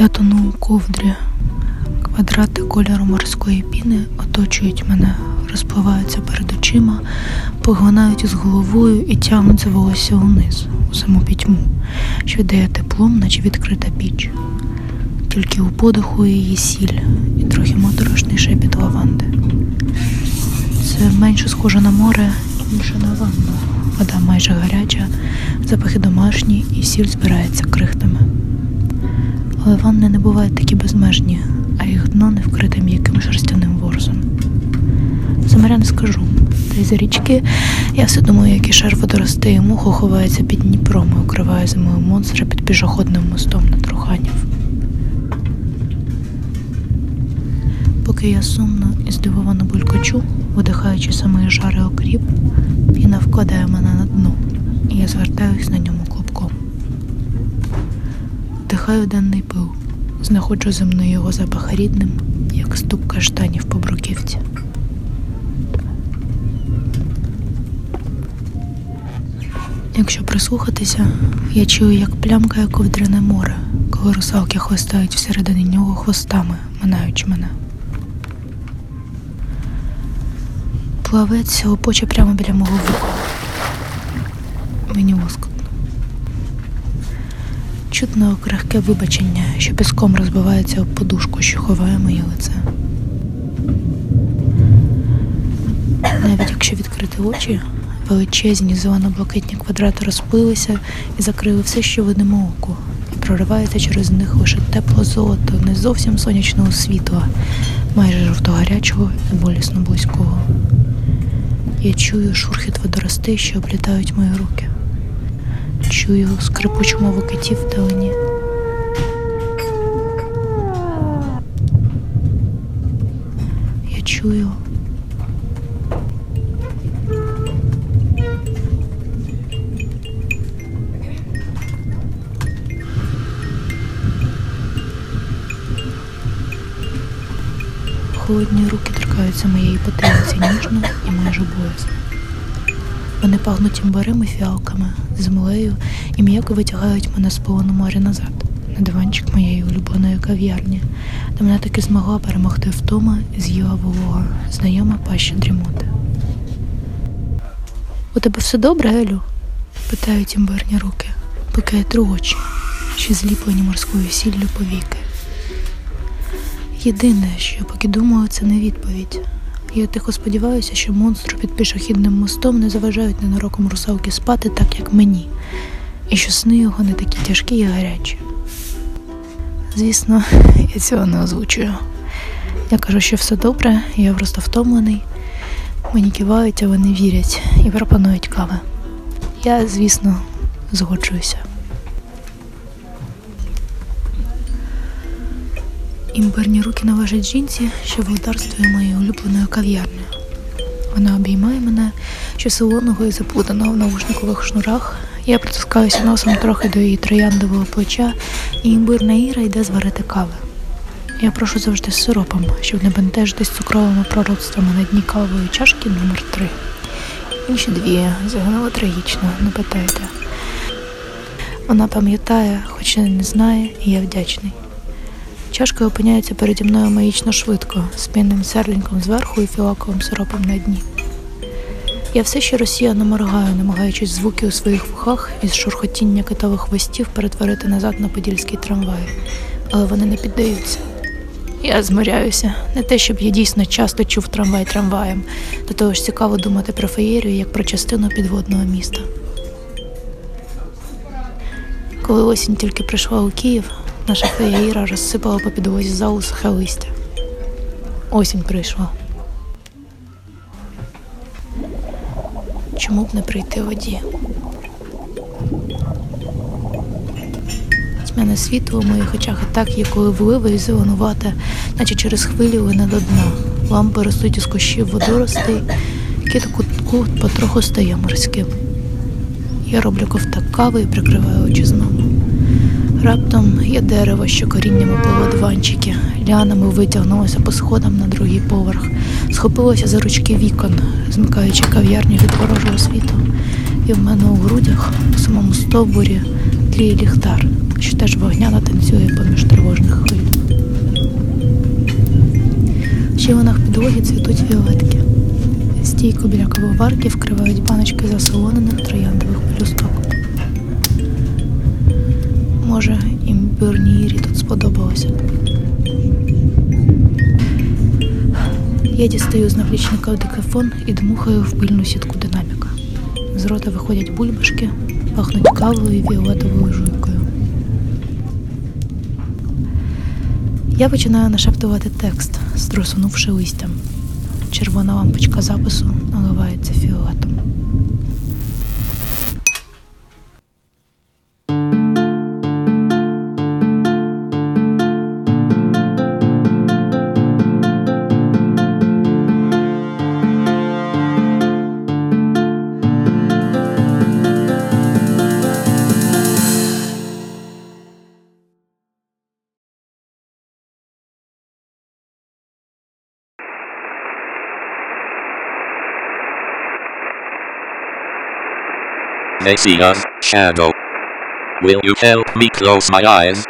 Я тону у ковдрі. Квадрати кольору морської піни оточують мене, розпливаються перед очима, поглинають із головою і тягнуть волосся униз, у саму пітьму, що віддає теплом, наче відкрита піч. Тільки у подиху її сіль і трохи моторошний шепіт лаванди. Це менше схоже на море, інше на ванну. Вода майже гаряча, запахи домашні, і сіль збирається крихтами. Але ванни не бувають такі безмежні, а їх дно не вкрите м'яким шерстяним ворсом. За не скажу. Та й за річки я все думаю, який шар водоростей і муху ховається під Дніпром і укриває зимою монстра під пішохідним мостом на Труханів. Поки я сумно і здивовано булькочу, видихаючи самий жар і окріп, піна вкладає мене на дно, і я звертаюсь на ньому клубком. Вдихаю денний пил, знаходжу земний його запах рідним, як стук каштанів по бруківці. Якщо прислухатися, я чую, як плямкає ковдряне море, коли русалки хвостають всередині нього хвостами, минаючи мене. Плавець опоче прямо біля мого вуха. Мені лоскотно. Чутно крихке вибачення, що піском розбивається об подушку, що ховає моє лице. Навіть якщо відкрити очі, величезні зелено-блакитні квадрати розплилися і закрили все, що видимо оку, і проривається через них лише тепло золото, не зовсім сонячного світла, майже жовто-гарячого і болісно близького. Я чую шурхіт водоростей, що облітають мої руки. Чую скрипучу мову китів вдалині. Я чую. Холодні руки торкаються моєї потилиці ніжно і майже боязно. Вони пахнуть імбарем і фіалками, землею і м'яко витягають мене з полону моря назад, на диванчик моєї улюбленої кав'ярні, де мене таки змогла перемогти втома і з'їла волога, знайома паща дрімоти. У тебе все добре, Елю? питають імбирні руки, поки я тру очі, ще зліплені морською сіллю повіки. Єдине, що я поки думаю, це не відповідь. Я тихо сподіваюся, що монстру під пішохідним мостом не заважають ненароком русалки спати так, як мені, і що сни його не такі тяжкі і гарячі. Звісно, я цього не озвучую. Я кажу, що все добре, я просто втомлений. Мені кивають, але не вірять і пропонують кави. Я, звісно, згоджуюся. Імбирні руки належать жінці, що володарствує моєю улюбленою кав'ярнею. Вона обіймає мене щосилоного і заплутаного в наушникових шнурах. Я притискаюся носом трохи до її трояндового плеча, і імбирна Іра йде зварити кави. Я прошу завжди з сиропом, щоб не бентежитись цукровими пророцтвами на дні кавової чашки номер 3 Інші дві загинули трагічно, не питайте. Вона пам'ятає, хоч і не знає, і я вдячний. Чашка опиняється переді мною магічно швидко, з пінним серденьком зверху і філаковим сиропом на дні. Я все ще росіяно моргаю, намагаючись звуки у своїх вухах із шурхотіння китових хвостів перетворити назад на подільський трамвай, але вони не піддаються. Я змиряюся, не те, щоб я дійсно часто чув трамвай трамваєм, до того ж цікаво думати про феєрію як про частину підводного міста. Коли осінь тільки прийшла у Київ, наша фея Іра розсипала по підлозі залу сухе листя. Осінь прийшла. Чому б не прийти воді? Тьмяне світло у моїх очах і так є коли вливе і зеленувате, наче через хвилі лине до дна. Лампи ростуть із кущів водоростей, кіт кутку потроху стає морським. Я роблю ковтак кави і прикриваю очі знову. Раптом є дерево, що коріннями було диванчики, лянами витягнулося по сходам на другий поверх, схопилося за ручки вікон, змикаючи кав'ярню від ворожого світу. І в мене у грудях, у самому стовбурі, тліє ліхтар, що теж вогняно танцює поміж тривожних хвиль. Ще вона в підлогі цвітуть фіолетки. Стійку біля кавоварки вкривають баночки засолонених трояндових пелюсток. Може, імбирній Ірі тут сподобалося. Я дістаю з наплічника дикафон і дмухаю в пильну сітку динаміка. З рота виходять бульбашки, пахнуть кавою і фіолетовою жуйкою. Я починаю нашептувати текст, струсунувши листям. Червона лампочка запису наливається фіолетом. They see us, Shadow. Will you help me close my eyes?